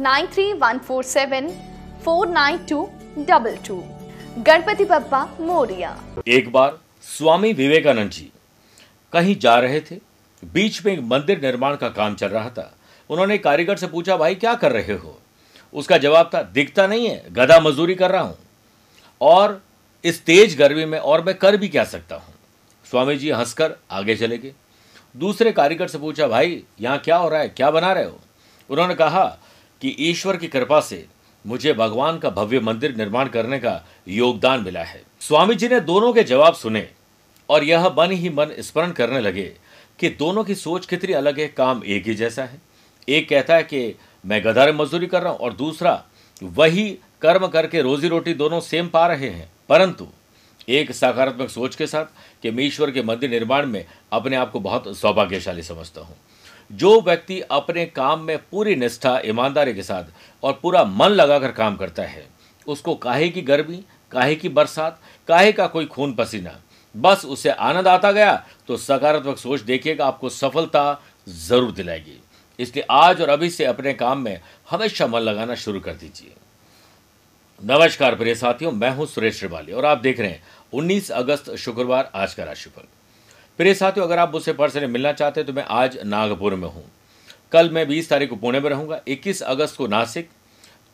Nine three one four seven four nine two double two Ganpati Bappa Morya. एक बार स्वामी विवेकानंद जी कहीं जा रहे थे, बीच में एक मंदिर निर्माण का काम चल रहा था। उन्होंने कारीगर से पूछा, भाई, क्या कर रहे हो? उसका जवाब था, दिखता नहीं है, गधा मजदूरी कर रहा हूँ। और इस तेज गर्मी में और मैं कर भी क्या सकता हूँ? स्वामी जी हंसकर आगे चले गए। दूसरे कारीगर से पूछा, भाई, यहाँ क्या हो रहा है? क्या बना रहे हो? उन्होंने कहा कि ईश्वर की कृपा से मुझे भगवान का भव्य मंदिर निर्माण करने का योगदान मिला है। स्वामी जी ने दोनों के जवाब सुने और यह मन ही मन स्मरण करने लगे कि दोनों की सोच कितनी अलग है, काम एक ही जैसा है। एक कहता है कि मैं गधार मजदूरी कर रहा हूँ और दूसरा, वही कर्म करके रोजी रोटी दोनों सेम पा रहे हैं। परंतु एक सकारात्मक सोच के साथ कि मैं ईश्वर के मंदिर निर्माण में अपने आप को बहुत सौभाग्यशाली समझता हूँ। जो व्यक्ति अपने काम में पूरी निष्ठा, ईमानदारी के साथ और पूरा मन लगाकर काम करता है, उसको काहे की गर्मी, काहे की बरसात, काहे का कोई खून पसीना, बस उसे आनंद आता गया तो सकारात्मक सोच देखिएगा आपको सफलता ज़रूर दिलाएगी। इसलिए आज और अभी से अपने काम में हमेशा मन लगाना शुरू कर दीजिए। नमस्कार प्रिय साथियों, मैं हूँ सुरेश श्रिवाली और आप देख रहे हैं 19 अगस्त शुक्रवार आज का राशिफल। प्रिय साथियों, अगर आप मुझसे पर्सनली मिलना चाहते हैं तो मैं आज नागपुर में हूँ। कल मैं 20 तारीख को पुणे में रहूँगा 21 अगस्त को नासिक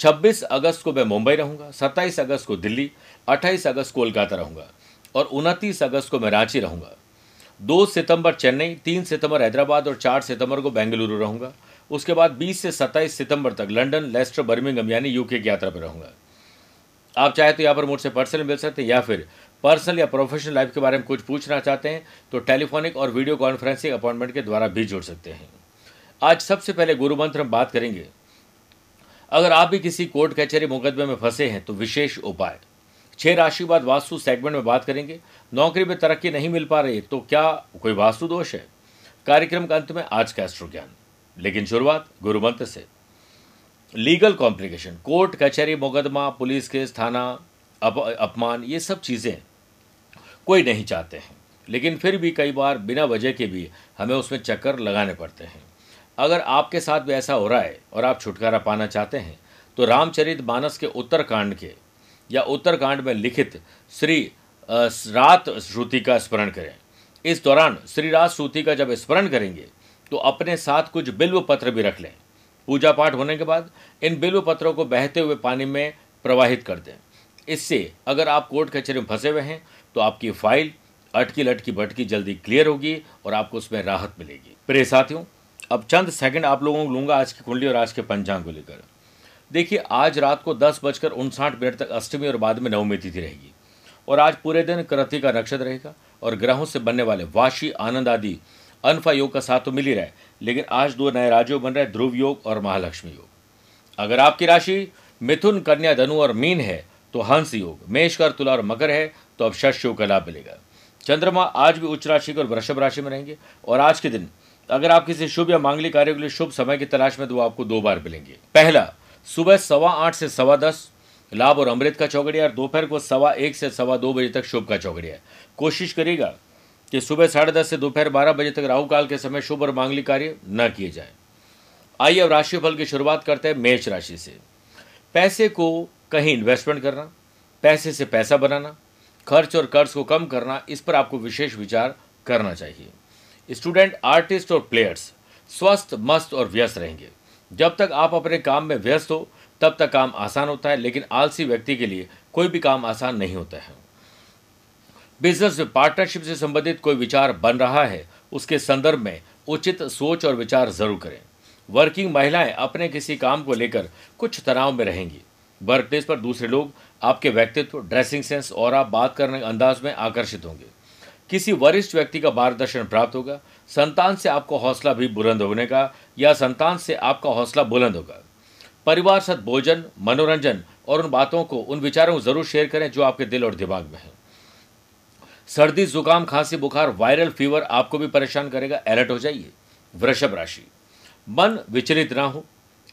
26 अगस्त को मैं मुंबई रहूँगा 27 अगस्त को दिल्ली 28 अगस्त कोलकाता रहूँगा और उनतीस अगस्त को मैं रांची रहूँगा। दो सितंबर चेन्नई, तीन सितंबर हैदराबाद और चार सितंबर को बेंगलुरु रहूँगा। उसके बाद 20 से 27 सितंबर तक लंदन, लेस्टर बर्मिंगम यानी यूके की यात्रा पर रहूँगा। आप चाहे तो यहाँ पर मुझसे पर्सनल मिल सकते हैं या फिर पर्सनल या प्रोफेशनल लाइफ के बारे में कुछ पूछना चाहते हैं तो टेलीफोनिक और वीडियो कॉन्फ्रेंसिंग अपॉइंटमेंट के द्वारा भी जुड़ सकते हैं। आज सबसे पहले गुरु मंत्र हम बात करेंगे। अगर आप भी किसी कोर्ट कचहरी मुकदमे में फंसे हैं तो विशेष उपाय। छह राशि बाद वास्तु सेगमेंट में बात करेंगे। नौकरी में तरक्की नहीं मिल पा रही तो क्या कोई वास्तु दोष है? कार्यक्रम का अंत में आज का एस्ट्रो ज्ञान लेकिन शुरुआत गुरु मंत्र से। लीगल कॉम्प्लिकेशन कोर्ट कचहरी मुकदमा पुलिस केस थाना अप, अपमान ये सब चीज़ें कोई नहीं चाहते हैं। लेकिन फिर भी कई बार बिना वजह के भी हमें उसमें चक्कर लगाने पड़ते हैं। अगर आपके साथ भी ऐसा हो रहा है और आप छुटकारा पाना चाहते हैं तो रामचरित मानस के उत्तरकांड के या उत्तरकांड में लिखित श्री रात श्रुति का स्मरण करें। इस दौरान श्री रात श्रुति का जब स्मरण करेंगे तो अपने साथ कुछ बिल्व पत्र भी रख लें। पूजा पाठ होने के बाद इन बिल्व पत्रों को बहते हुए पानी में प्रवाहित कर दें। इससे अगर आप कोर्ट कचहरी में फंसे हुए हैं तो आपकी फ़ाइल अटकी लटकी भटकी जल्दी क्लियर होगी और आपको उसमें राहत मिलेगी। प्रिय साथियों, अब चंद सेकंड आप लोगों को लूँगा आज की कुंडली और आज के पंचांग को लेकर। देखिए, आज रात को दस बजकर उनसाठ मिनट तक अष्टमी और बाद में नवमी तिथि रहेगी और आज पूरे दिन कृति का नक्षत्र रहेगा और ग्रहों से बनने वाले वाशी, आनंद आदि अनफा योग का साथ तो मिल ही रहा है, लेकिन आज दो नए राज्यों बन रहे ध्रुव योग और महालक्ष्मी योग। अगर आपकी राशि मिथुन, कन्या, धनु और मीन है तो हंस योग। मेष कर तुला और मकर है तो अब शश योग का लाभ मिलेगा। चंद्रमा आज भी उच्च राशि और वृषभ राशि में रहेंगे। और आज के दिन, अगर आप किसी शुभ या मांगलिक कार्य के लिए शुभ समय की तलाश में तो आपको दो बार मिलेंगे। पहला, सुबह सवा आठ से सवा दस, लाभ और अमृत का चौकड़िया और दोपहर को सवा एक से सवा दो बजे तक शुभ का चौकड़िया कोशिश करिएगा कि सुबह साढ़े दस से दोपहर बारह बजे तक राहु काल के समय शुभ और मांगलिक कार्य न किए जाए। आइए अब राशिफल की शुरुआत करते हैं मेष राशि से। पैसे को कहीं इन्वेस्टमेंट करना, पैसे से पैसा बनाना खर्च और कर्ज को कम करना, इस पर आपको विशेष विचार करना चाहिए। स्टूडेंट, आर्टिस्ट और प्लेयर्स, स्वस्थ, मस्त और व्यस्त रहेंगे। जब तक आप अपने काम में व्यस्त हो, तब तक काम आसान होता है, लेकिन आलसी व्यक्ति के लिए कोई भी काम आसान नहीं होता है। बिज़नेस में पार्टनरशिप से संबंधित कोई विचार बन रहा है, उसके संदर्भ में उचित सोच और विचार ज़रूर करें। वर्किंग महिलाएँ अपने किसी काम को लेकर कुछ तनाव में रहेंगी। वर्क प्लेस पर दूसरे लोग आपके व्यक्तित्व ड्रेसिंग सेंस और आप बात करने के अंदाज में आकर्षित होंगे। किसी वरिष्ठ व्यक्ति का मार्गदर्शन प्राप्त होगा, संतान से आपको हौसला भी बुलंद होने का या संतान से आपका हौसला बुलंद होगा। परिवार साथ भोजन, मनोरंजन और उन बातों को, उन विचारों को ज़रूर शेयर करें जो आपके दिल और दिमाग में है। सर्दी, जुकाम, खांसी, बुखार वायरल फीवर आपको भी परेशान करेगा अलर्ट हो जाइए। वृषभ राशि। मन विचलित ना हो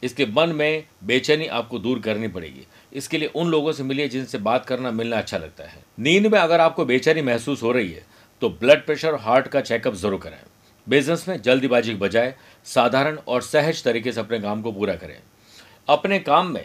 इसके मन में बेचैनी आपको दूर करनी पड़ेगी। इसके लिए उन लोगों से मिलिए जिनसे बात करना मिलना अच्छा लगता है। नींद में अगर आपको बेचैनी महसूस हो रही है तो ब्लड प्रेशर और हार्ट का चेकअप ज़रूर कराएँ बिज़नेस में जल्दीबाजी के बजाय साधारण और सहज तरीके से अपने काम को पूरा करें। अपने काम में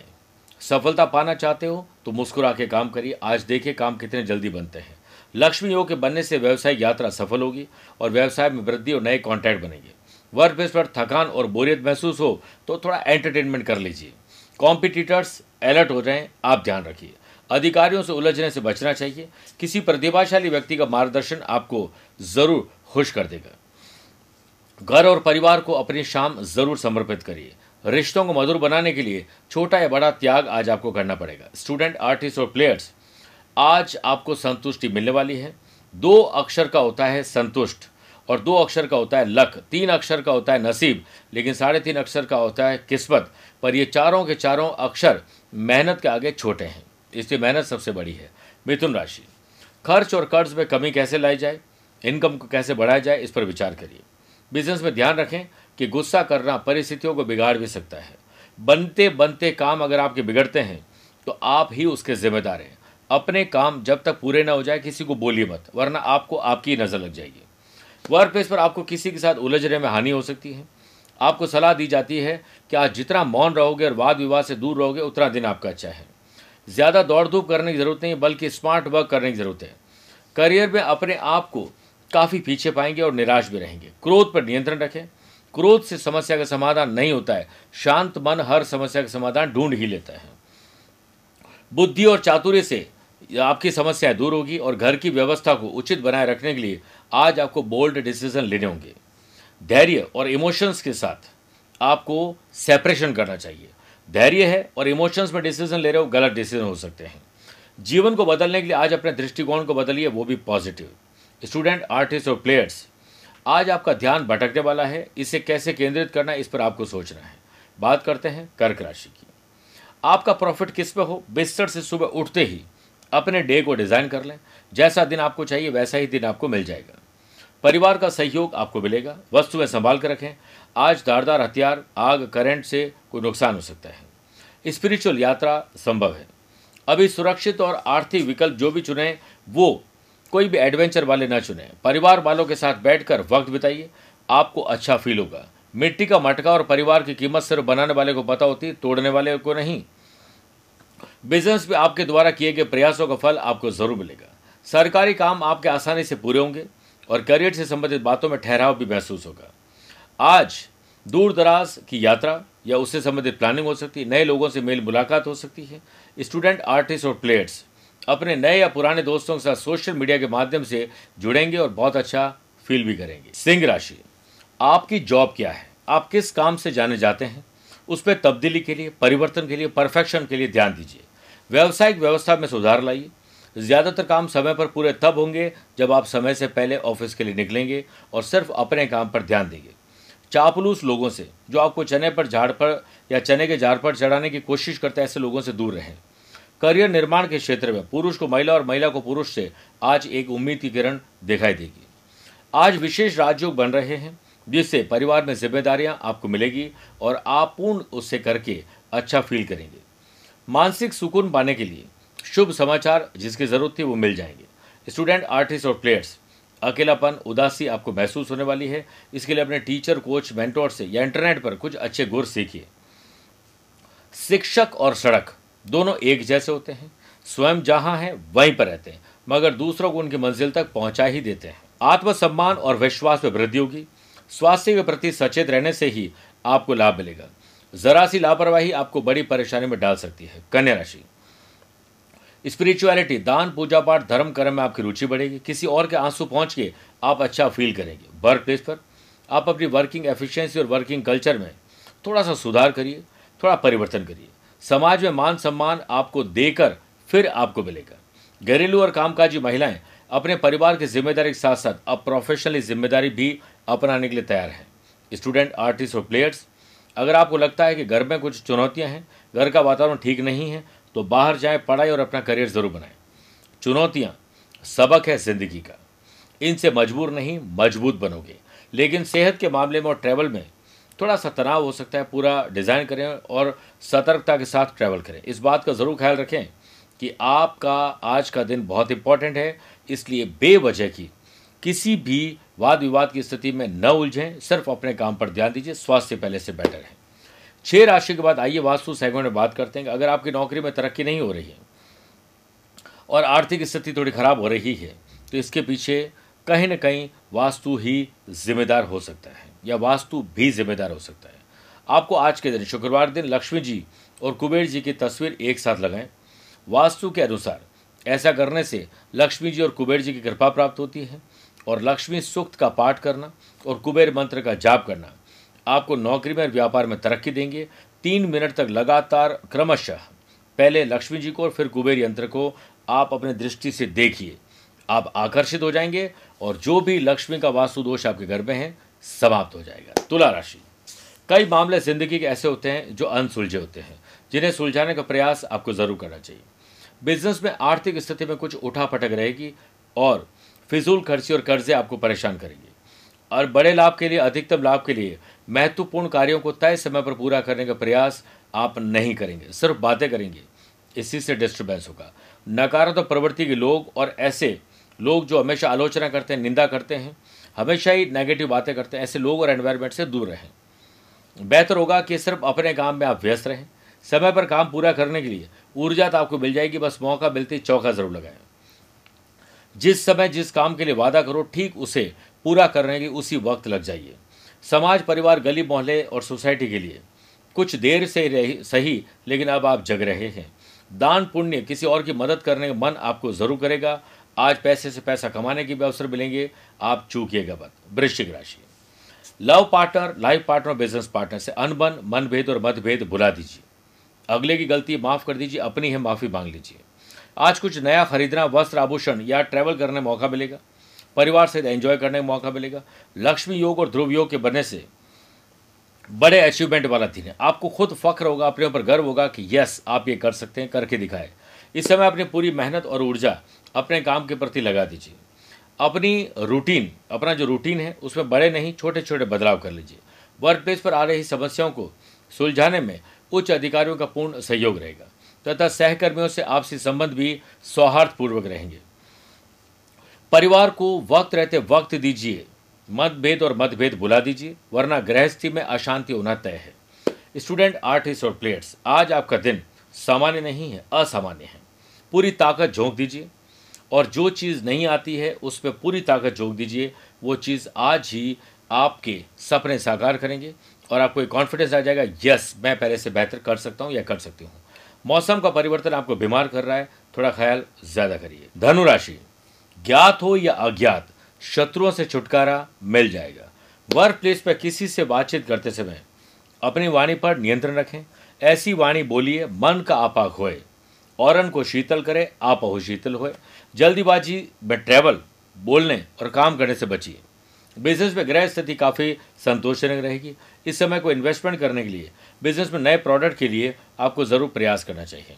सफलता पाना चाहते हो तो मुस्कुरा के काम करिए। आज देखिए काम कितने जल्दी बनते हैं। लक्ष्मी योग के बनने से व्यवसायिक यात्रा सफल होगी और व्यवसाय में वृद्धि और नए कॉन्टैक्ट बनेंगे। वर्क प्लेस पर थकान और बोरियत महसूस हो तो थोड़ा एंटरटेनमेंट कर लीजिए। कॉम्पिटिटर्स अलर्ट हो जाएँ, आप ध्यान रखिए। अधिकारियों से उलझने से बचना चाहिए। किसी प्रतिभाशाली व्यक्ति का मार्गदर्शन आपको ज़रूर खुश कर देगा। घर और परिवार को अपनी शाम ज़रूर समर्पित करिए। रिश्तों को मधुर बनाने के लिए छोटा या बड़ा त्याग आज आपको करना पड़ेगा। स्टूडेंट आर्टिस्ट और प्लेयर्स आज आपको संतुष्टि मिलने वाली है। दो अक्षर का होता है संतुष्ट। और दो अक्षर का होता है लक, तीन अक्षर का होता है नसीब, लेकिन साढ़े तीन अक्षर का होता है किस्मत, पर ये चारों के चारों अक्षर मेहनत के आगे छोटे हैं। इसलिए मेहनत सबसे बड़ी है। मिथुन राशि, खर्च और कर्ज में कमी कैसे लाई जाए, इनकम को कैसे बढ़ाया जाए, इस पर विचार करिए। बिज़नेस में ध्यान रखें कि गुस्सा करना परिस्थितियों को बिगाड़ भी सकता है। बनते बनते काम अगर आपके बिगड़ते हैं तो आप ही उसके जिम्मेदार हैं। अपने काम जब तक पूरे ना हो जाए, किसी को बोलिए मत, वरना आपको आपकी नज़र लग जाएगी। वर्क प्लेस पर आपको किसी के साथ उलझने में हानि हो सकती है। आपको सलाह दी जाती है कि आज जितना मौन रहोगे और वाद विवाद से दूर रहोगे, उतना दिन आपका अच्छा है। ज़्यादा दौड़ धूप करने की ज़रूरत नहीं बल्कि स्मार्ट वर्क करने की ज़रूरत है। करियर में अपने आप को काफ़ी पीछे पाएँगे और निराश भी रहेंगे। क्रोध पर नियंत्रण रखें। क्रोध से समस्या का समाधान नहीं होता है। शांत मन हर समस्या का समाधान ढूंढ ही लेता है। बुद्धि और चातुर्य से आपकी समस्या दूर होगी और घर की व्यवस्था को उचित बनाए रखने के लिए आज आपको बोल्ड डिसीज़न लेने होंगे। धैर्य और इमोशंस के साथ आपको सेपरेशन करना चाहिए। धैर्य है और इमोशंस में डिसीज़न ले रहे हो, गलत डिसीज़न हो सकते हैं। जीवन को बदलने के लिए आज अपने दृष्टिकोण को बदलिए, वो भी पॉजिटिव स्टूडेंट आर्टिस्ट और प्लेयर्स आज आपका ध्यान भटकने वाला है, इसे कैसे केंद्रित करना है, इस पर आपको सोचना है। बात करते हैं कर्क राशि की। आपका प्रॉफिट किस पे हो? बिस्तर से सुबह उठते ही अपने डे को डिज़ाइन कर लें। जैसा दिन आपको चाहिए, वैसा ही दिन आपको मिल जाएगा। परिवार का सहयोग आपको मिलेगा। वस्तुएँ संभाल कर रखें। आज धारदार हथियार, आग, करंट से कोई नुकसान हो सकता है। स्पिरिचुअल यात्रा संभव है। अभी सुरक्षित और आर्थिक विकल्प जो भी चुने, वो कोई भी एडवेंचर वाले ना चुने। परिवार वालों के साथ बैठकर वक्त बिताइए। आपको अच्छा फील होगा। मिट्टी का मटका और परिवार की कीमत सिर्फ़ बनाने वाले को पता होती, तोड़ने वाले को नहीं। बिज़नेस में आपके द्वारा किए गए प्रयासों का फल आपको ज़रूर मिलेगा। सरकारी काम आपके आसानी से पूरे होंगे और करियर से संबंधित बातों में ठहराव भी महसूस होगा। आज दूर दराज की यात्रा या उससे संबंधित प्लानिंग हो सकती है, नए लोगों से मेल मुलाकात हो सकती है। स्टूडेंट आर्टिस्ट और प्लेयर्स अपने नए या पुराने दोस्तों के साथ सोशल मीडिया के माध्यम से जुड़ेंगे और बहुत अच्छा फील भी करेंगे। सिंह राशि, आपकी जॉब क्या है? आप किस काम से जाने जाते हैं? उस पर तब्दीली के लिए, परिवर्तन के लिए परफेक्शन के लिए ध्यान दीजिए। व्यावसायिक व्यवस्था में सुधार लाइए। ज़्यादातर काम समय पर पूरे तब होंगे जब आप समय से पहले ऑफ़िस के लिए निकलेंगे और सिर्फ़ अपने काम पर ध्यान देंगे। चापलूस लोगों से, जो आपको चने पर झाड़ पर या चने के झाड़ पर चढ़ाने की कोशिश करते हैं, ऐसे लोगों से दूर रहें। करियर निर्माण के क्षेत्र में पुरुष को महिला और महिला को पुरुष से आज एक उम्मीद की किरण दिखाई देगी। आज विशेष राजयोग बन रहे हैं, जिससे परिवार में जिम्मेदारियाँ आपको मिलेगी और आप पूर्ण उससे करके अच्छा फील करेंगे। मानसिक सुकून पाने के लिए शुभ समाचार जिसकी ज़रूरत थी वो मिल जाएँगे। स्टूडेंट आर्टिस्ट और प्लेयर्स अकेलापन, उदासी आपको महसूस होने वाली है। इसके लिए अपने टीचर कोच मेंटोर से या इंटरनेट पर कुछ अच्छे गुर सीखिए। शिक्षक और सड़क दोनों एक जैसे होते हैं। स्वयं जहाँ हैं, वहीं पर रहते हैं। मगर दूसरों को उनकी मंजिल तक पहुँचा ही देते हैं। आत्मसम्मान और विश्वास में वृद्धि होगी। स्वास्थ्य के प्रति सचेत रहने से ही आपको लाभ मिलेगा। जरा सी लापरवाही आपको बड़ी परेशानी में डाल सकती है, कन्या राशि। स्पिरिचुअलिटी दान, पूजा पाठ, धर्म, कर्म में आपकी रुचि बढ़ेगी, किसी और के आँसू पहुँच के आप अच्छा फील करेंगे। वर्क प्लेस पर आप अपनी वर्किंग एफिशिएंसी और वर्किंग कल्चर में थोड़ा सा सुधार करिए, थोड़ा परिवर्तन करिए। समाज में मान सम्मान आपको देकर फिर आपको मिलेगा। घरेलू और कामकाजी महिलाएँ अपने परिवार की ज़िम्मेदारी के साथ साथ अब प्रोफेशनली ज़िम्मेदारी भी अपनाने के लिए तैयार हैं। स्टूडेंट आर्टिस्ट और प्लेयर्स अगर आपको लगता है कि घर में कुछ चुनौतियाँ हैं, घर का वातावरण ठीक नहीं है तो बाहर जाएँ, पढ़ाई और अपना करियर ज़रूर बनाएँ। चुनौतियाँ सबक है ज़िंदगी का। इनसे मजबूर नहीं, मज़बूत बनोगे। लेकिन सेहत के मामले में और ट्रैवल में थोड़ा सा तनाव हो सकता है, पूरा डिज़ाइन करें और सतर्कता के साथ ट्रैवल करें। इस बात का ज़रूर ख्याल रखें कि आपका आज का दिन बहुत इंपॉर्टेंट है, इसलिए बेवजह की किसी भी वाद विवाद की स्थिति में न उलझें, सिर्फ़ अपने काम पर ध्यान दीजिए, स्वास्थ्य पहले से बेटर है। छह राशि के बाद आइए वास्तु सेगमेंट में बात करते हैं अगर आपकी नौकरी में तरक्की नहीं हो रही है और आर्थिक स्थिति थोड़ी खराब हो रही है तो इसके पीछे कहीं ना कहीं वास्तु ही जिम्मेदार हो सकता है या वास्तु भी जिम्मेदार हो सकता है। आपको आज के दिन, शुक्रवार दिन, लक्ष्मी जी और कुबेर जी की तस्वीर एक साथ लगाएँ। वास्तु के अनुसार ऐसा करने से लक्ष्मी जी और कुबेर जी की कृपा प्राप्त होती है। और लक्ष्मी सूक्त का पाठ करना और कुबेर मंत्र का जाप करना। आपको नौकरी में और व्यापार में तरक्की देंगे। तीन मिनट तक लगातार क्रमशः पहले लक्ष्मी जी को और फिर कुबेर यंत्र को आप अपने दृष्टि से देखिए। आप आकर्षित हो जाएँगे और जो भी लक्ष्मी का वास्तु दोष आपके घर में है, समाप्त हो जाएगा। तुला राशि। कई मामले ज़िंदगी के ऐसे होते हैं जो अनसुलझे होते हैं। जिन्हें सुलझाने का प्रयास आपको ज़रूर करना चाहिए। बिज़नेस में आर्थिक स्थिति में कुछ उठा पटक रहेगी और फिजूल खर्ची और कर्जे आपको परेशान करेंगे। और बड़े लाभ के लिए, अधिकतम लाभ के लिए महत्वपूर्ण कार्यों को तय समय पर पूरा करने का प्रयास आप नहीं करेंगे, सिर्फ़ बातें करेंगे। इसी से डिस्टर्बेंस होगा। नकारात्मक प्रवृत्ति के लोग और ऐसे लोग जो हमेशा आलोचना करते हैं, निंदा करते हैं, हमेशा ही नेगेटिव बातें करते हैं, ऐसे लोग और एनवायरनमेंट से दूर रहें। बेहतर होगा कि सिर्फ़ अपने काम में आप व्यस्त रहें। समय पर काम पूरा करने के लिए ऊर्जा तो आपको मिल जाएगी, बस मौका मिलते ही चौका ज़रूर लगाएँ। जिस समय जिस काम के लिए वादा करो, ठीक उसे पूरा करने की उसी वक्त लग जाइए। समाज, परिवार, गली, मोहल्ले और सोसाइटी के लिए कुछ देर से रही, सही, लेकिन अब आप जग रहे हैं। दान, पुण्य किसी और की मदद करने का मन आपको ज़रूर करेगा। आज पैसे से पैसा कमाने के भी अवसर मिलेंगे। आप चूकिएगा मत। वृश्चिक राशि। Love partner, life partner, business partner से अनबन, मनभेद और मतभेद भुला दीजिए। अगले की गलती माफ़ कर दीजिए, अपनी है माफ़ी मांग लीजिए। आज कुछ नया खरीदना, वस्त्र आभूषण या ट्रैवल करने मौका मिलेगा। परिवार से एंजॉय करने का मौका मिलेगा। लक्ष्मी योग और ध्रुव योग के बनने से बड़े अचीवमेंट वाला दिन है। आपको खुद फख्र होगा, अपने ऊपर गर्व होगा कि यस आप ये कर सकते हैं, करके दिखाए। इस समय अपनी पूरी मेहनत और ऊर्जा अपने काम के प्रति लगा दीजिए। अपनी रूटीन अपना जो रूटीन है, उसमें बड़े नहीं छोटे छोटे बदलाव कर लीजिए। वर्क प्लेस पर आ रही समस्याओं को सुलझाने में उच्च अधिकारियों का पूर्ण सहयोग रहेगा। तथा सहकर्मियों से आपसी संबंध भी सौहार्दपूर्वक रहेंगे। परिवार को वक्त रहते वक्त दीजिए, मतभेद और मतभेद बुला दीजिए, वरना गृहस्थी में अशांति होना तय है। स्टूडेंट, आर्टिस्ट और प्लेयर्स, आज आपका दिन सामान्य नहीं है, असामान्य है। पूरी ताकत झोंक दीजिए और जो चीज़ नहीं आती है, उस पर पूरी ताकत झोंक दीजिए। वो चीज़ आज ही आपके सपने साकार करेंगे और आपको एक कॉन्फिडेंस आ जाएगा यस मैं पहले से बेहतर कर सकता हूँ या कर सकती हूँ। मौसम का परिवर्तन आपको बीमार कर रहा है, थोड़ा ख्याल ज़्यादा करिए। धनुराशि ज्ञात हो या अज्ञात, शत्रुओं से छुटकारा मिल जाएगा। वर्क प्लेस पर किसी से बातचीत करते समय अपनी वाणी पर नियंत्रण रखें। ऐसी वाणी बोलिए, मन का आपाक होए औरन को शीतल करे, आप हो शीतल होए। जल्दीबाजी में ट्रैवल बोलने और काम करने से बचिए। बिज़नेस में ग्रह स्थिति काफ़ी संतोषजनक रहेगी। इस समय को इन्वेस्टमेंट करने के लिए बिज़नेस में नए प्रोडक्ट के लिए आपको ज़रूर प्रयास करना चाहिए।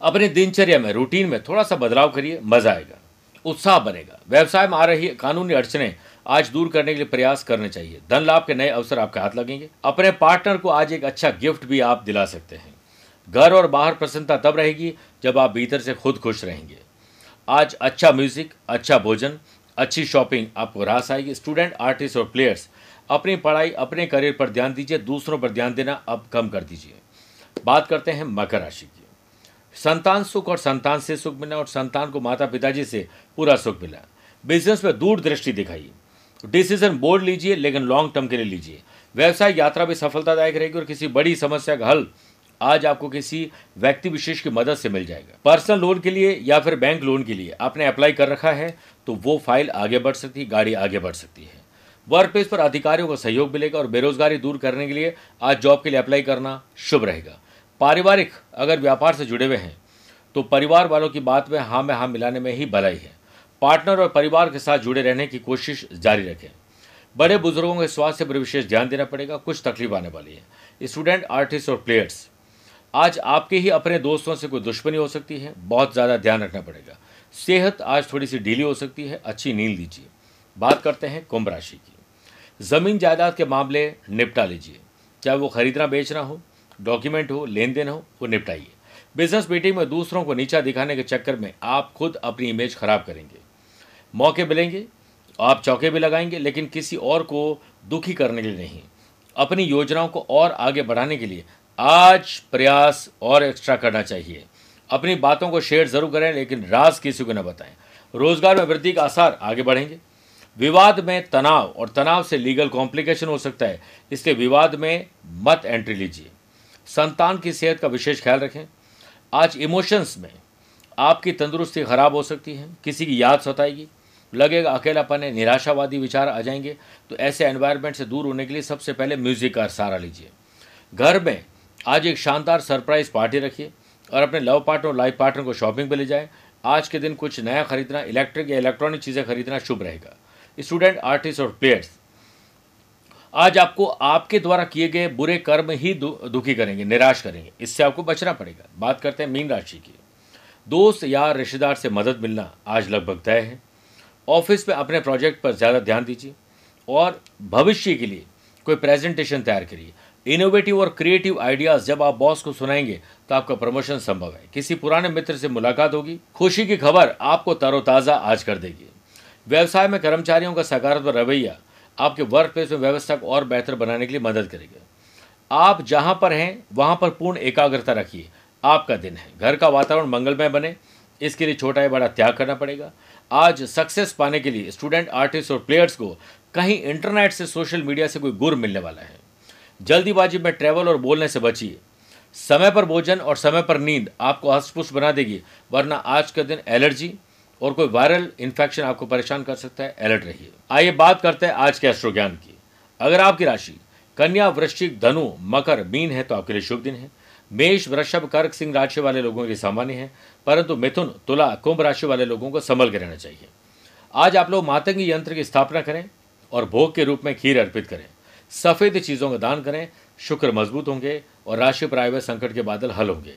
अपनी दिनचर्या में रूटीन में थोड़ा सा बदलाव करिए, मज़ा आएगा, उत्साह बनेगा। व्यवसाय में आ रही कानूनी अड़चने आज दूर करने के लिए प्रयास करने चाहिए। धन लाभ के नए अवसर आपके हाथ लगेंगे। अपने पार्टनर को आज एक अच्छा गिफ्ट भी आप दिला सकते हैं। घर और बाहर प्रसन्नता तब रहेगी जब आप भीतर से खुद खुश रहेंगे। आज अच्छा म्यूज़िक अच्छा भोजन अच्छी शॉपिंग आपको रास आएगी। स्टूडेंट आर्टिस्ट और प्लेयर्स अपनी पढ़ाई, अपने करियर पर ध्यान दीजिए, दूसरों पर ध्यान देना अब कम कर दीजिए। बात करते हैं मकर राशि की। संतान सुख और संतान से सुख मिला और संतान को माता पिताजी से पूरा सुख मिला। बिज़नेस में दूर दृष्टि दिखाई डिसीज़न बोर्ड लीजिए, लेकिन लॉन्ग टर्म के लिए लीजिए। व्यवसाय यात्रा भी सफलतादायक रहेगी और किसी बड़ी समस्या का हल आज आपको किसी व्यक्ति विशेष की मदद से मिल जाएगा। पर्सनल लोन के लिए या फिर बैंक लोन के लिए आपने अप्लाई कर रखा है तो वो फ़ाइल आगे बढ़ सकती है, गाड़ी आगे बढ़ सकती है। वर्क प्लेस पर अधिकारियों को सहयोग मिलेगा और बेरोजगारी दूर करने के लिए आज जॉब के लिए अप्लाई करना शुभ रहेगा। पारिवारिक अगर व्यापार से जुड़े हुए हैं तो परिवार वालों की बात में हाँ में हाँ मिलाने में ही भलाई है। पार्टनर और परिवार के साथ जुड़े रहने की कोशिश जारी रखें। बड़े बुज़ुर्गों के स्वास्थ्य पर विशेष ध्यान देना पड़ेगा, कुछ तकलीफ़ आने वाली है। स्टूडेंट आर्टिस्ट और प्लेयर्स आज आपके ही अपने दोस्तों से कोई दुश्मनी हो सकती है, बहुत ज़्यादा ध्यान रखना पड़ेगा। सेहत आज थोड़ी सी ढीली हो सकती है, अच्छी नींद लीजिए। बात करते हैं कुंभ राशि की। ज़मीन जायदाद के मामले निपटा लीजिए। चाहे वो खरीदना, बेचना हो, डॉक्यूमेंट हो लेन देन हो, वो निपटाइए। बिज़नेस मीटिंग में दूसरों को नीचा दिखाने के चक्कर में आप खुद अपनी इमेज खराब करेंगे। मौके मिलेंगे, आप चौके भी लगाएँगे, लेकिन किसी और को दुखी करने के लिए नहीं। अपनी योजनाओं को और आगे बढ़ाने के लिए आज प्रयास और एक्स्ट्रा करना चाहिए। अपनी बातों को शेयर ज़रूर करें, लेकिन राज किसी को न बताएँ। रोज़गार में वृद्धि का आसार आगे बढ़ेंगे। विवाद में तनाव, और तनाव से लीगल कॉम्प्लिकेशन हो सकता है। इसलिए विवाद में मत एंट्री लीजिए। संतान की सेहत का विशेष ख्याल रखें। आज इमोशंस में आपकी तंदुरुस्ती खराब हो सकती है। किसी की याद सताएगी। लगेगा अकेलापन है, निराशावादी विचार आ जाएँगे। तो ऐसे एनवायरनमेंट से दूर होने के लिए सबसे पहले म्यूज़िक का सहारा लीजिए। घर में आज एक शानदार सरप्राइज़ पार्टी रखिए और अपने लव पार्टनर और लाइफ पार्टनर को शॉपिंग पर ले जाएँ। आज के दिन कुछ नया खरीदना इलेक्ट्रिक या इलेक्ट्रॉनिक चीज़ें खरीदना शुभ रहेगा। स्टूडेंट आर्टिस्ट और प्लेयर्स आज आपको आपके द्वारा किए गए बुरे कर्म ही दु, दुखी करेंगे निराश करेंगे। इससे आपको बचना पड़ेगा। बात करते हैं मीन राशि की। दोस्त या रिश्तेदार से मदद मिलना आज लगभग तय है। ऑफ़िस में अपने प्रोजेक्ट पर ज़्यादा ध्यान दीजिए और भविष्य के लिए कोई प्रेजेंटेशन तैयार करिए। इनोवेटिव और क्रिएटिव आइडियाज़ जब आप बॉस को सुनाएँगे तो आपका प्रमोशन संभव है। किसी पुराने मित्र से मुलाकात होगी, खुशी की खबर आपको तरोताज़ा आज कर देगी। व्यवसाय में कर्मचारियों का सकारात्मक रवैया आपके वर्क प्लेस में व्यवस्था को और बेहतर बनाने के लिए मदद करेगा। आप जहाँ पर हैं, वहाँ पर पूर्ण एकाग्रता रखिए। आपका दिन है। घर का वातावरण मंगलमय बने। इसके लिए छोटा या बड़ा त्याग करना पड़ेगा। आज सक्सेस पाने के लिए स्टूडेंट आर्टिस्ट और प्लेयर्स को कहीं इंटरनेट से सोशल मीडिया से कोई गुर मिलने वाला है। जल्दीबाजी में ट्रैवल और बोलने से बचिए। समय पर भोजन और समय पर नींद आपको हस्तपुष्ट बना देगी, वरना आज के दिन एलर्जी और कोई वायरल इन्फेक्शन आपको परेशान कर सकता है अलर्ट रहिए। आइए बात करते हैं आज के एस्ट्रो ज्ञान की। अगर आपकी राशि कन्या, वृश्चिक, धनु, मकर, मीन है तो आपके लिए शुभ दिन है। मेष, वृषभ, कर्क, सिंह राशि वाले लोगों के सामान्य है, परंतु मिथुन, तुला, कुंभ राशि वाले लोगों को संभल के रहना चाहिए। आज आप लोग मातंगी यंत्र की स्थापना करें और भोग के रूप में खीर अर्पित करें। सफ़ेद चीज़ों का दान करें, शुक्र मज़बूत होंगे और राशि पर आए हुए संकट के बादल हल होंगे।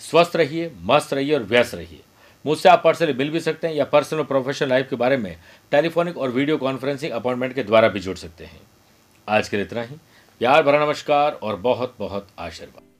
स्वस्थ रहिए, मस्त रहिए और व्यस्त रहिए। मुझसे आप पर्सनली मिल भी सकते हैं या पर्सनल और प्रोफेशनल लाइफ के बारे में टेलीफोनिक और वीडियो कॉन्फ्रेंसिंग अपॉइंटमेंट के द्वारा भी जुड़ सकते हैं। आज के लिए इतना ही। प्यार भरा नमस्कार और बहुत बहुत आशीर्वाद।